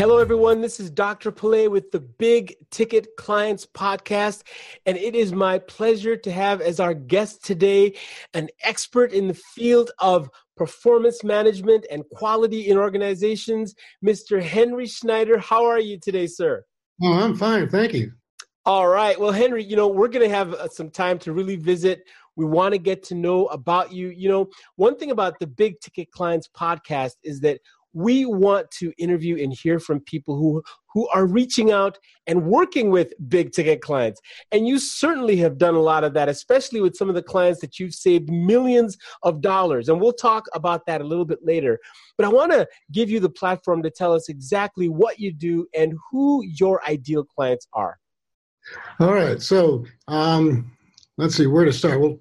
Hello, everyone. This is Dr. Pillay with the Big Ticket Clients Podcast. And it is my pleasure to have as our guest today an expert in the field of performance management and quality in organizations, Mr. Henry Schneider. How are you today, sir? Oh, I'm fine. Thank you. All right. Well, Henry, you know, we're going to have uh, some time to really visit. We want to get to know about you. You know, one thing about the Big Ticket Clients podcast is that we want to interview and hear from people who who are reaching out and working with big ticket clients. And you certainly have done a lot of that especially with some of the clients that you've saved millions of dollars. And we'll talk about that a little bit later. But i want to give you the platform to tell us exactly what you do and who your ideal clients are. All right so um, let's see where to start. Well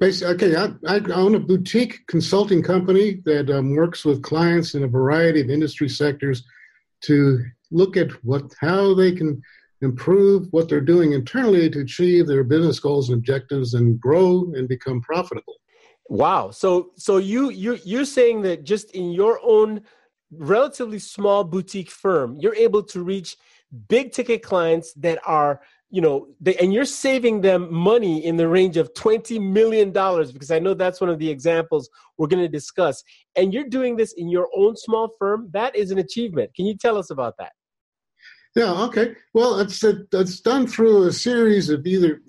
Basically, okay, I, I, own a boutique consulting company that um, works with clients in a variety of industry sectors to look at what how they can improve what they're doing internally to achieve their business goals and objectives and grow and become profitable. Wow. So so you you you're saying that just in your own relatively small boutique firm, you're able to reach big ticket clients that are you know they, and you're saving them money in the range of 20 million dollars because i know that's one of the examples we're going to discuss. And you're doing this in your own small firm. That is an achievement. Can you tell us about that? Yeah okay. Well it's it's done through a series of either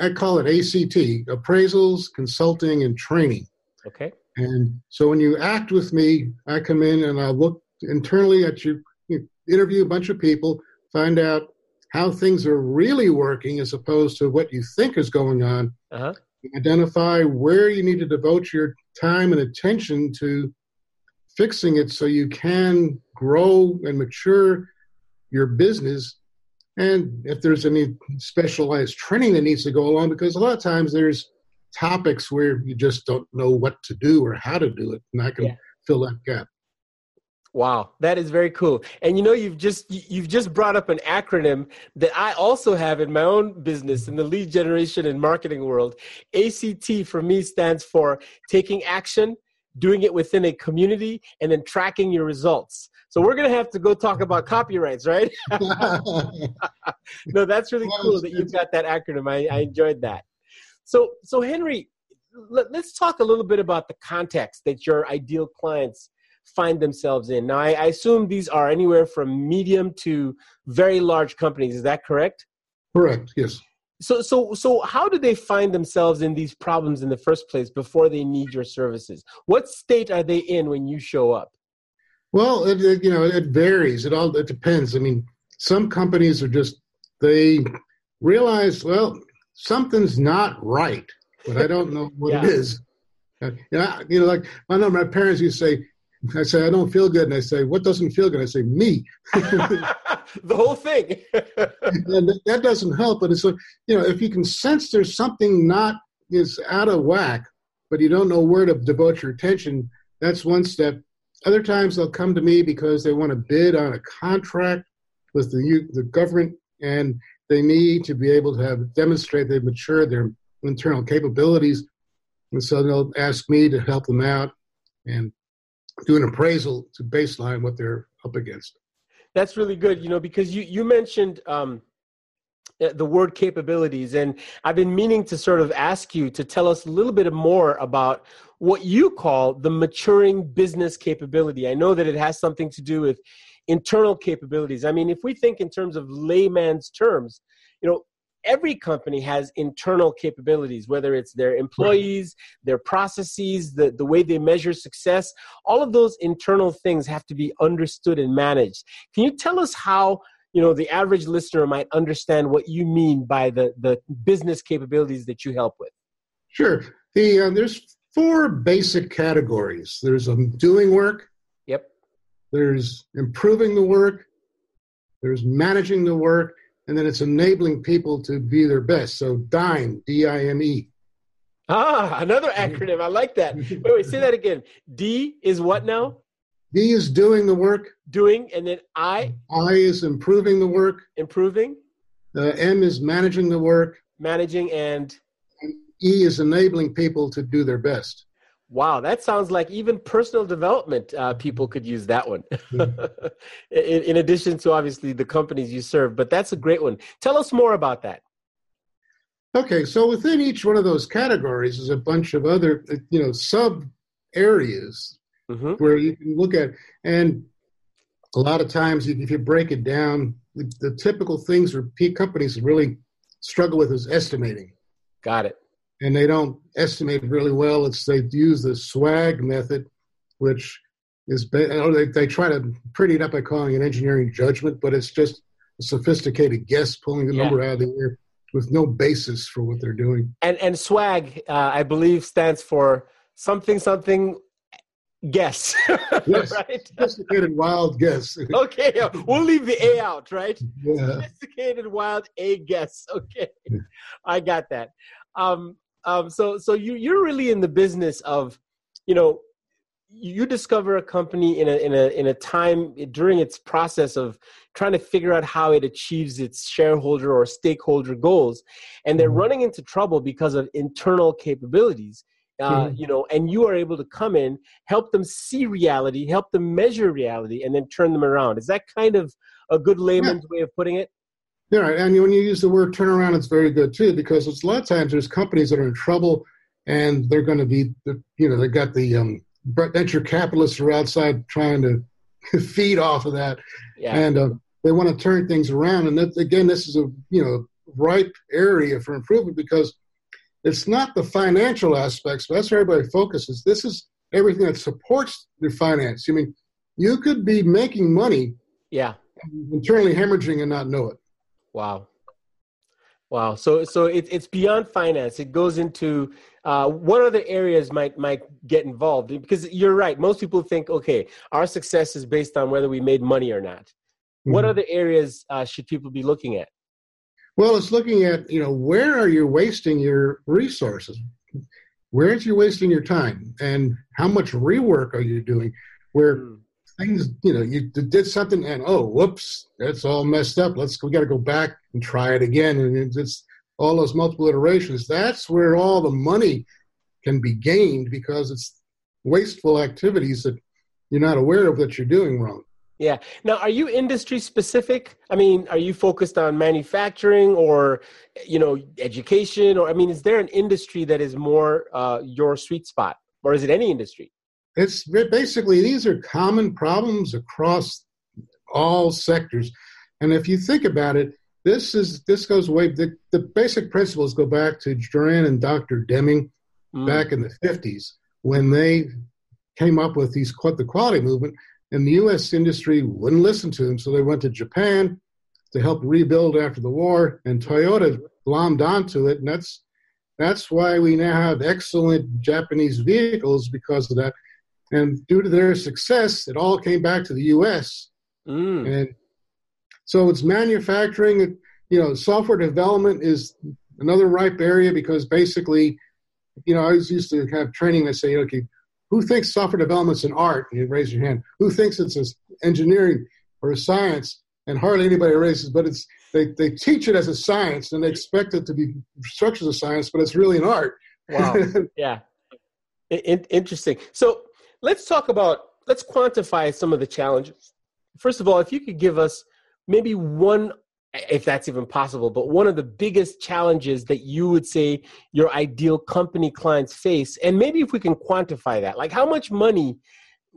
i call it act appraisals consulting and training. Okay. And so when you act with me i come in and i look internally at you, you interview a bunch of people find out how things are really working as opposed to what you think is going on. Uh-huh. Identify where you need to devote your time and attention to fixing it so you can grow and mature your business. And if there's any specialized training that needs to go along, because a lot of times there's topics where you just don't know what to do or how to do it, and I can yeah. fill that gap. Wow, that is very cool. And you know, you've just you've just brought up an acronym that I also have in my own business in the lead generation and marketing world. ACT for me stands for taking action, doing it within a community, and then tracking your results. So we're gonna have to go talk about copyrights, right? no, that's really cool that you've got that acronym. I, I enjoyed that. So, so Henry, let, us talk a little bit about the context that your ideal clients find themselves in. Now, I, I assume these are anywhere from medium to very large companies. Is that correct? Correct. Yes. So, so, so, how do they find themselves in these problems in the first place before they need your services? What state are they in when you show up? Well, it, it, you know, it varies. It all it depends. I mean, some companies are just they realize, well, something's not right, but I don't know what yeah. it is. Uh, you, know, you know, like I know my parents used to say, I say, I don't feel good. And I say, what doesn't feel good? I say, me. the whole thing. and that doesn't help. But it's like, you know, if you can sense there's something not is out of whack, but you don't know where to devote your attention, that's one step. Other times they'll come to me because they want to bid on a contract with the, the government and they need to be able to have demonstrate they've matured their internal capabilities. And so they'll ask me to help them out. And do an appraisal to baseline what they're up against. That's really good, you know, because you you mentioned um, the word capabilities, and I've been meaning to sort of ask you to tell us a little bit more about what you call the maturing business capability. I know that it has something to do with internal capabilities. I mean, if we think in terms of layman's terms, you know, every company has internal capabilities, whether it's their employees, their processes, the, the way they measure success, all of those internal things have to be understood and managed. Can you tell us how you know the average listener might understand what you mean by the, the business capabilities that you help with? Sure. The uh, there's four basic categories. There's um, doing work. Yep. There's improving the work. There's managing the work, and then it's enabling people to be their best. So DIME, D-I-M-E. Ah, another acronym. I like that. Wait, wait, say that again. D is what now? D is doing the work. Doing, and then I? I is improving the work. Improving. Uh, M is managing the work. Managing and? and? E is enabling people to do their best. Wow, that sounds like even personal development uh, people could use that one. Mm-hmm. in, in, addition to obviously the companies you serve, but that's a great one. Tell us more about that. Okay, so within each one of those categories is a bunch of other, you know, sub areas mm-hmm. where you can look at, and a lot of times if you break it down, the, the typical things where companies really struggle with is estimating. Got it and they don't estimate really well. It's they use the swag method, which is they, they try to pretty it up by calling it engineering judgment, but it's just a sophisticated guess pulling the yeah. number out of the air with no basis for what they're doing. And and swag, uh, I believe, stands for something something guess. yes, right? sophisticated wild guess. okay, we'll leave the A out, right? Yeah. Sophisticated wild A guess. Okay, I got that. Um, um, so so you you're really in the business of, you know, you discover a company in a in a in a time during its process of trying to figure out how it achieves its shareholder or stakeholder goals, and they're mm-hmm. running into trouble because of internal capabilities. Uh, mm-hmm. you know, and you are able to come in, help them see reality, help them measure reality, and then turn them around. Is that kind of a good layman's yeah. way of putting it? Yeah, and when you use the word turnaround, it's very good too because it's a lot of times there's companies that are in trouble and they're going to be, you know, they've got the um, venture capitalists are outside trying to feed off of that, yeah. and uh, they want to turn things around. And that, again, this is a you know ripe area for improvement because it's not the financial aspects, but that's where everybody focuses. This is everything that supports the finance. I mean, you could be making money, yeah, internally hemorrhaging and not know it. Wow. Wow. So so it, it's beyond finance. It goes into uh, what other areas might might get involved? Because you're right. Most people think, okay, our success is based on whether we made money or not. Mm-hmm. What other areas uh, should people be looking at? Well, it's looking at you know where are you wasting your resources? Where is you wasting your time, and how much rework are you doing? Where mm things, you know, you did something and oh, whoops, that's all messed up. Let's we got to go back and try it again, and it's all those multiple iterations. That's where all the money can be gained because it's wasteful activities that you're not aware of that you're doing wrong. Yeah. Now, are you industry specific? I mean, are you focused on manufacturing or, you know, education? Or I mean, is there an industry that is more uh, your sweet spot, or is it any industry? It's basically these are common problems across all sectors, and if you think about it, this is this goes way. The, the basic principles go back to Juran and Dr. Deming mm. back in the fifties when they came up with these the quality movement, and the U.S. industry wouldn't listen to them, so they went to Japan to help rebuild after the war, and Toyota glommed onto it, and that's that's why we now have excellent Japanese vehicles because of that. And due to their success, it all came back to the U.S. Mm. And so it's manufacturing. You know, software development is another ripe area because basically, you know, I was used to have training that say, okay, who thinks software development's an art? And you raise your hand. Who thinks it's an engineering or a science? And hardly anybody raises, but it's they, they teach it as a science and they expect it to be structures of science, but it's really an art. Wow. yeah. In- interesting. So let's talk about let's quantify some of the challenges. First of all, if you could give us maybe one if that's even possible, but one of the biggest challenges that you would say your ideal company clients face, and maybe if we can quantify that, like how much money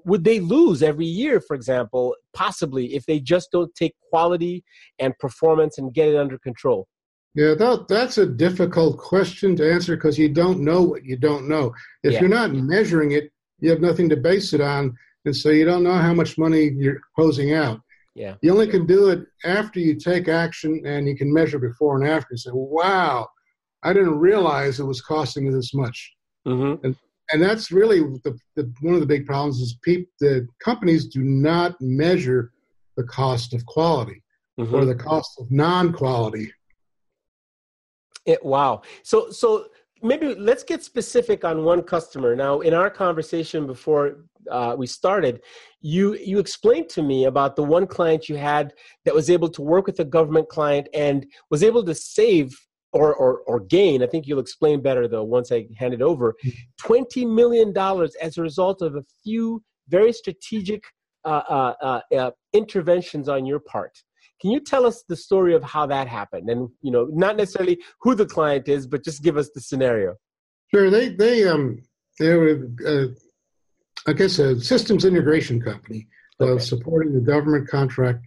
would they lose every year, for example, possibly if they just don't take quality and performance and get it under control? Yeah, that, that's a difficult question to answer because you don't know what you don't know. If yeah. you're not measuring it, you have nothing to base it on, and so you don't know how much money you're hosing out. Yeah. You only can do it after you take action and you can measure before and after and say, wow, I didn't realize it was costing me this much. Mm-hmm. And, and that's really the, the, one of the big problems is people, the companies do not measure the cost of quality mm-hmm. or the cost of non-quality. It, wow. So, so maybe let's get specific on one customer now in our conversation before uh, we started you you explained to me about the one client you had that was able to work with a government client and was able to save or, or, or gain, I think you'll explain better though once I hand it over, mm-hmm. $20 million as a result of a few very strategic uh, uh, uh, uh, interventions on your part. Can you tell us the story of how that happened? And, you know, not necessarily who the client is, but just give us the scenario. Sure. They, they, um, they were, uh, I guess, a systems integration company okay. supporting the government contract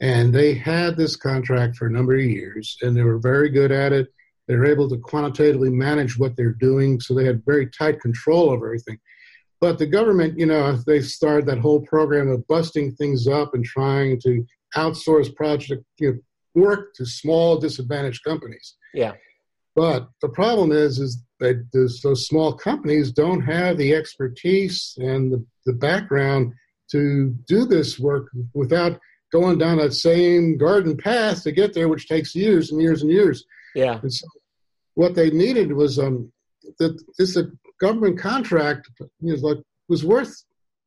and they had this contract for a number of years, and they were very good at it. They were able to quantitatively manage what they're doing, so they had very tight control of everything. But the government, you know, they started that whole program of busting things up and trying to outsource project you know, work to small disadvantaged companies. Yeah. But the problem is, is that those, small companies don't have the expertise and the, the background to do this work without going down that same garden path to get there, which takes years and years and years. Yeah. And so what they needed was um, that this a government contract was like was worth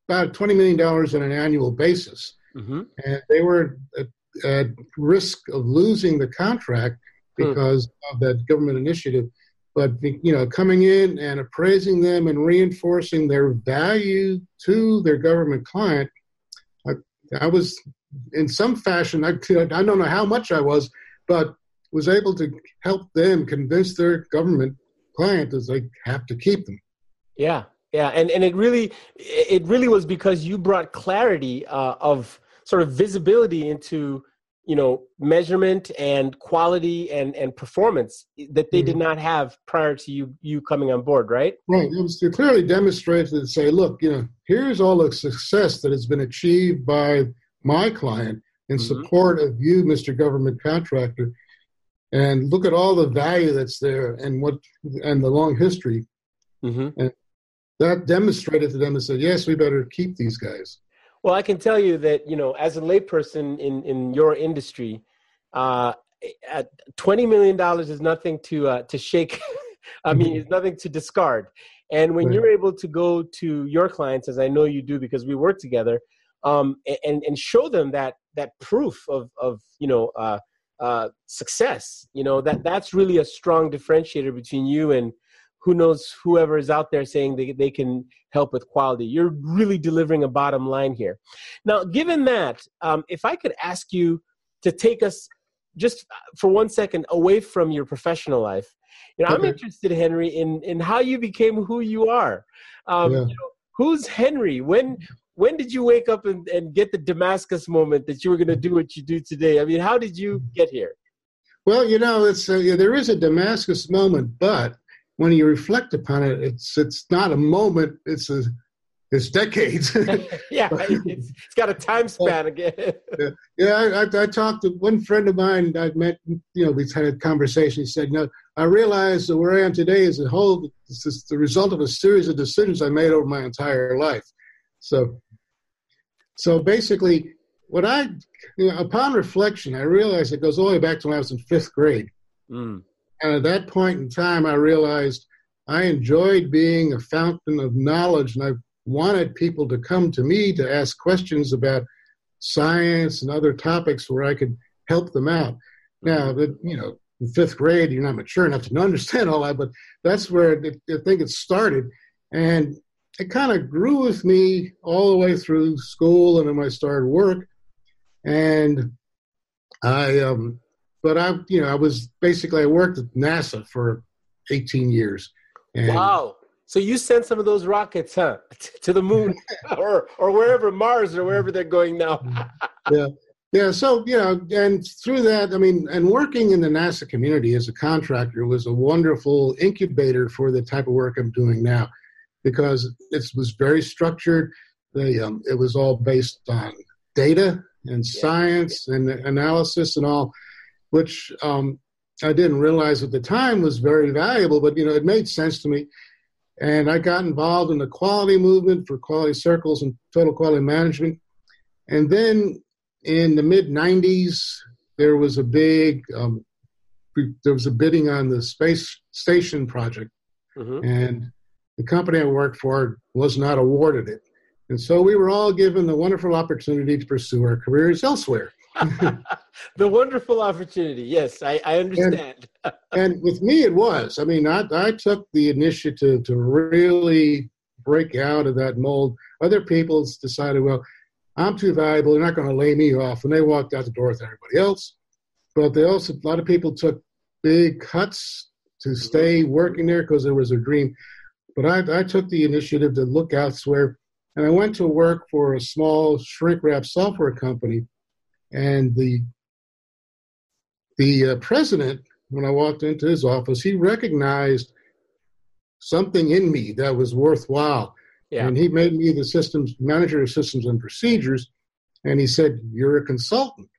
about twenty million dollars on an annual basis, mm-hmm. and they were at, at, risk of losing the contract hmm. because hmm. of that government initiative. But you know, coming in and appraising them and reinforcing their value to their government client, I, I was in some fashion, I, I don't know how much I was, but was able to help them convince their government client that they have to keep them. Yeah, yeah, and and it really it really was because you brought clarity uh, of sort of visibility into you know measurement and quality and and performance that they mm-hmm. did not have prior to you you coming on board right right it was clearly demonstrated to say look you know here's all the success that has been achieved by my client in mm-hmm. support of you, Mr. Government Contractor, and look at all the value that's there and what and the long history. Mm-hmm. And that demonstrated to them and said, yes, we better keep these guys. Well, I can tell you that you know, as a layperson in in your industry, uh, at twenty million dollars is nothing to uh, to shake. I mean, it's nothing to discard. And when right. you're able to go to your clients, as I know you do because we work together, um, and and show them that that proof of of you know uh, uh, success. You know that that's really a strong differentiator between you and who knows whoever is out there saying they, they can help with quality you're really delivering a bottom line here now given that um, if i could ask you to take us just for one second away from your professional life you know okay. i'm interested henry in in how you became who you are um, yeah. you know, who's henry when when did you wake up and, and get the Damascus moment that you were going to do what you do today? I mean, how did you get here? Well, you know, it's uh, there is a Damascus moment, but when you reflect upon it, it's it's not a moment; it's a it's decades. yeah, it's, it's got a time span again. yeah, I, I, talked to one friend of mine. I met, you know, we had a conversation. He said, "You know, I realize that where I am today is a whole. It's the result of a series of decisions I made over my entire life." So, so basically, what I, you know, upon reflection, I realized it goes all the way back to when I was in fifth grade. Mm. And at that point in time, I realized I enjoyed being a fountain of knowledge, and I wanted people to come to me to ask questions about science and other topics where I could help them out. Now, that you know, in fifth grade, you're not mature enough to understand all that, but that's where I think it started. And it kind of grew with me all the way through school and then when I started work. And I, um, but I, you know, I was basically, I worked at NASA for 18 years. And wow. So you sent some of those rockets, huh, to the moon or, or wherever, Mars or wherever they're going now. yeah. Yeah, so you know, and through that, I mean, and working in the NASA community as a contractor was a wonderful incubator for the type of work I'm doing now because it was very structured. The, um, it was all based on data and science and analysis and all, which um, I didn't realize at the time was very valuable, but you know it made sense to me. And I got involved in the quality movement for quality circles and total quality management. And then in the mid 90s, there was a big um, there was a bidding on the space station project, mm-hmm. and the company I worked for was not awarded it. And so we were all given the wonderful opportunity to pursue our careers elsewhere. the wonderful opportunity. Yes, I, I understand. And, and, with me, it was. I mean, I, I took the initiative to really break out of that mold. Other people decided, well, I'm too valuable. They're not going to lay me off. And they walked out the door with everybody else. But they also, a lot of people took big cuts to stay working there because it was a dream. But I, I took the initiative to look elsewhere. And I went to work for a small shrink wrap software company. And the, the uh, president, when I walked into his office, he recognized something in me that was worthwhile. Yeah. And he made me the systems manager of systems and procedures. And he said, You're a consultant.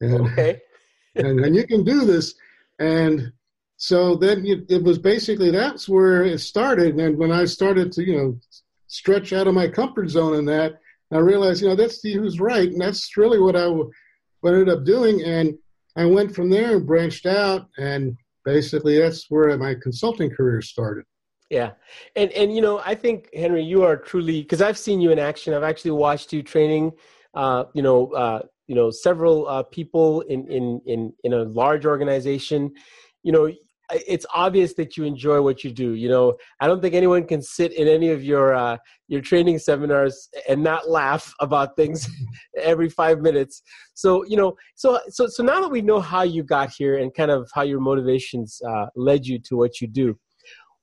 And, okay. and, and you can do this. And so then it was basically that's where it started. And when I started to, you know, stretch out of my comfort zone in that, I realized, you know, that's the who's right. And that's really what I what ended up doing. And I went from there and branched out. And basically that's where my consulting career started. Yeah. And and you know, I think Henry, you are truly because I've seen you in action. I've actually watched you training uh, you know, uh, you know, several uh, people in, in in in a large organization. You know, it's obvious that you enjoy what you do. You know, I don't think anyone can sit in any of your uh, your training seminars and not laugh about things every five minutes. So you know, so so so now that we know how you got here and kind of how your motivations uh, led you to what you do,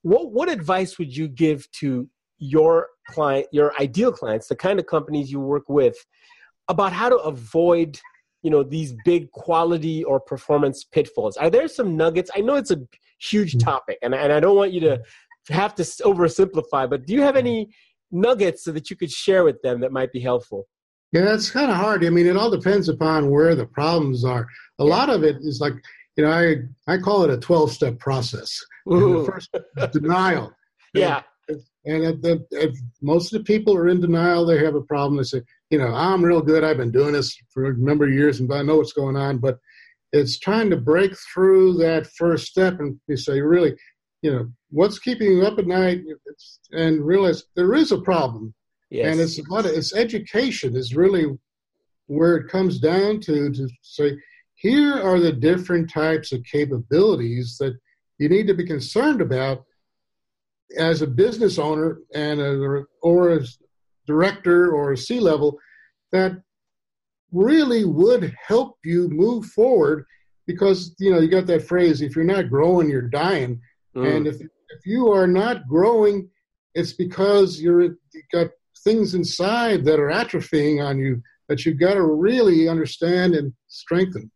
what what advice would you give to your client, your ideal clients, the kind of companies you work with, about how to avoid you know these big quality or performance pitfalls. Are there some nuggets? I know it's a huge mm-hmm. topic and, and i don't want you to have to oversimplify but do you have any nuggets so that you could share with them that might be helpful? Yeah it's kind of hard. I mean it all depends upon where the problems are. A yeah. lot of it is like you know i i call it a 12 step process first denial. Yeah. And if, the, if most of the people are in denial. They have a problem. They say you know, I'm real good. I've been doing this for a number of years and I know what's going on, but it's trying to break through that first step and you say, really, you know, what's keeping you up at night and realize there is a problem. Yes. And it's about it's education is really where it comes down to to say, here are the different types of capabilities that you need to be concerned about as a business owner and a, or as director or a C level that really would help you move forward because you know you got that phrase if you're not growing you're dying. Mm. and if if you are not growing it's because you're you got things inside that are atrophying on you that you've got to really understand and strengthen.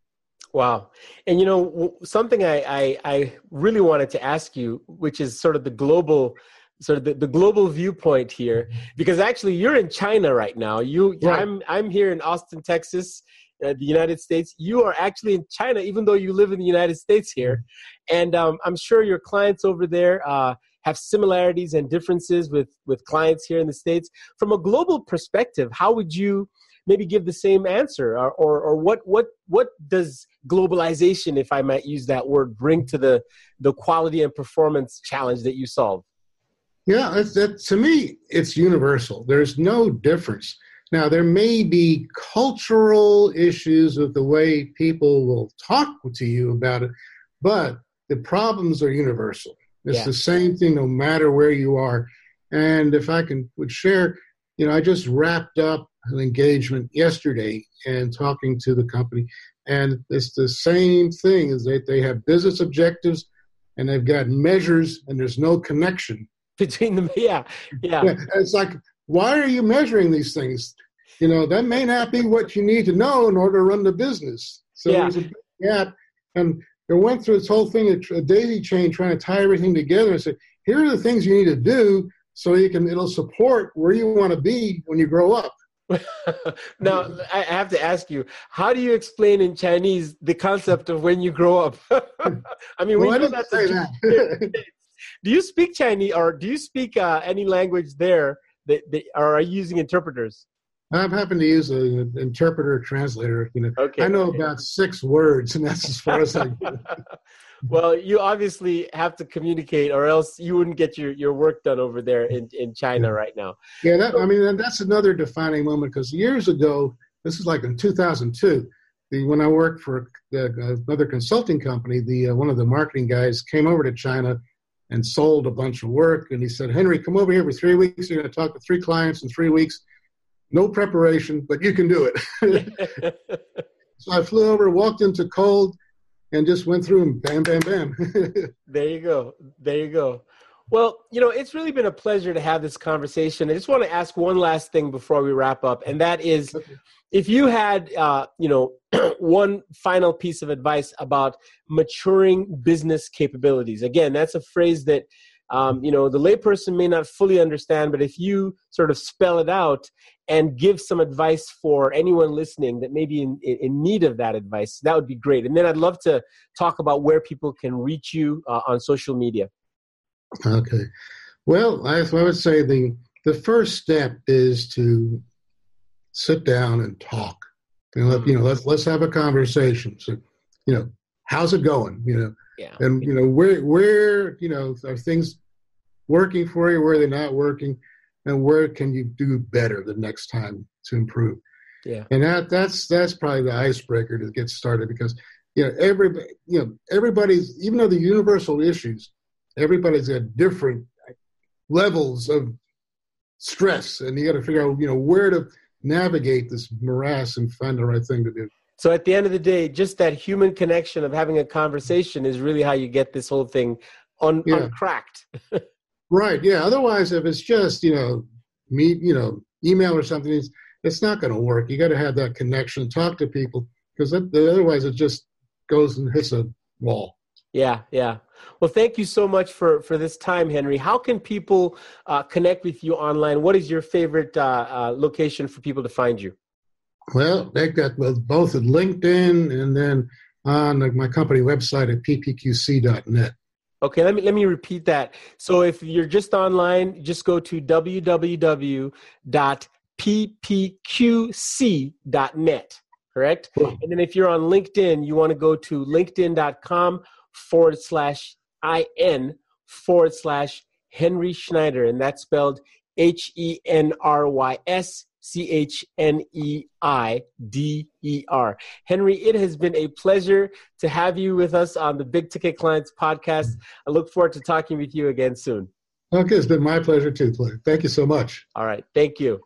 Wow. And you know something I, I i really wanted to ask you which is sort of the global sort of the, the global viewpoint here because actually you're in china right now. You right. i'm i'm here in austin texas uh, the united states. You are actually in china even though you live in the united states here. And um, i'm sure your clients over there uh, have similarities and differences with with clients here in the states. From a global perspective how would you maybe give the same answer? Or, or, or what what what does globalization if i might use that word bring to the the quality and performance challenge that you solve yeah, that's, that, to me, it's universal. There's no difference. Now, there may be cultural issues with the way people will talk to you about it, but the problems are universal. It's yeah. the same thing no matter where you are. And if I can would share, you know, I just wrapped up an engagement yesterday and talking to the company, and it's the same thing is that they have business objectives and they've got measures and there's no connection between them. Yeah, yeah. yeah. It's like, why are you measuring these things? You know, that may not be what you need to know in order to run the business. So yeah. there's a gap. And they went through this whole thing, a daisy chain, trying to tie everything together and say, here are the things you need to do so you can it'll support where you want to be when you grow up. now I have to ask you, how do you explain in Chinese the concept of when you grow up? I mean, well, we know that's say that do you speak Chinese or do you speak uh, any language there? That, that, are you using interpreters? I happen to use an interpreter translator. You know, okay, I know okay. about six words, and that's as far as I. Can. Well, you obviously have to communicate, or else you wouldn't get your, your work done over there in, in China right now. Yeah, that, I mean, that's another defining moment because years ago, this is like in 2002, the, when I worked for the, another consulting company, the uh, one of the marketing guys came over to China and sold a bunch of work. And he said, Henry, come over here for three weeks. You're going to talk to three clients in three weeks. No preparation, but you can do it. so I flew over, walked into cold, and just went through them. Bam, bam, bam. there you go. There you go. Well, you know, it's really been a pleasure to have this conversation. I just want to ask one last thing before we wrap up, and that is if you had, uh, you know, one final piece of advice about maturing business capabilities. Again, that's a phrase that, um, you know, the layperson may not fully understand, but if you sort of spell it out and give some advice for anyone listening that may be in, in need of that advice, that would be great. And then I'd love to talk about where people can reach you uh, on social media. Okay. Well, I, I would say the the first step is to sit down and talk. You know, you know, let's let's have a conversation. So, you know, how's it going? You know, yeah. and you know where where you know are things working for you? Where are they not working? And where can you do better the next time to improve? Yeah. And that that's that's probably the icebreaker to get started because you know everybody you know everybody's even though the universal issues everybody's got different levels of stress, and you got to figure out, you know, where to navigate this morass and find the right thing to do. So at the end of the day, just that human connection of having a conversation is really how you get this whole thing un- yeah. uncracked. right. Yeah. Otherwise, if it's just you know meet you know email or something, it's, it's not going to work. You got to have that connection, talk to people, because otherwise it just goes and hits a wall. Yeah, yeah. Well, thank you so much for for this time, Henry. How can people uh, connect with you online? What is your favorite uh, uh, location for people to find you? Well, they got both at LinkedIn and then on my company website at ppqc.net. Okay, let me let me repeat that. So if you're just online, just go to www.ppqc.net, correct? Cool. And then if you're on LinkedIn, you want to go to linkedin.com forward slash IN forward slash Henry Schneider, and that's spelled H E N R Y S C H N E I D E R. Henry, it has been a pleasure to have you with us on the Big Ticket Clients podcast. I look forward to talking with you again soon. Okay, it's been my pleasure too, Thank you so much. All right, thank you.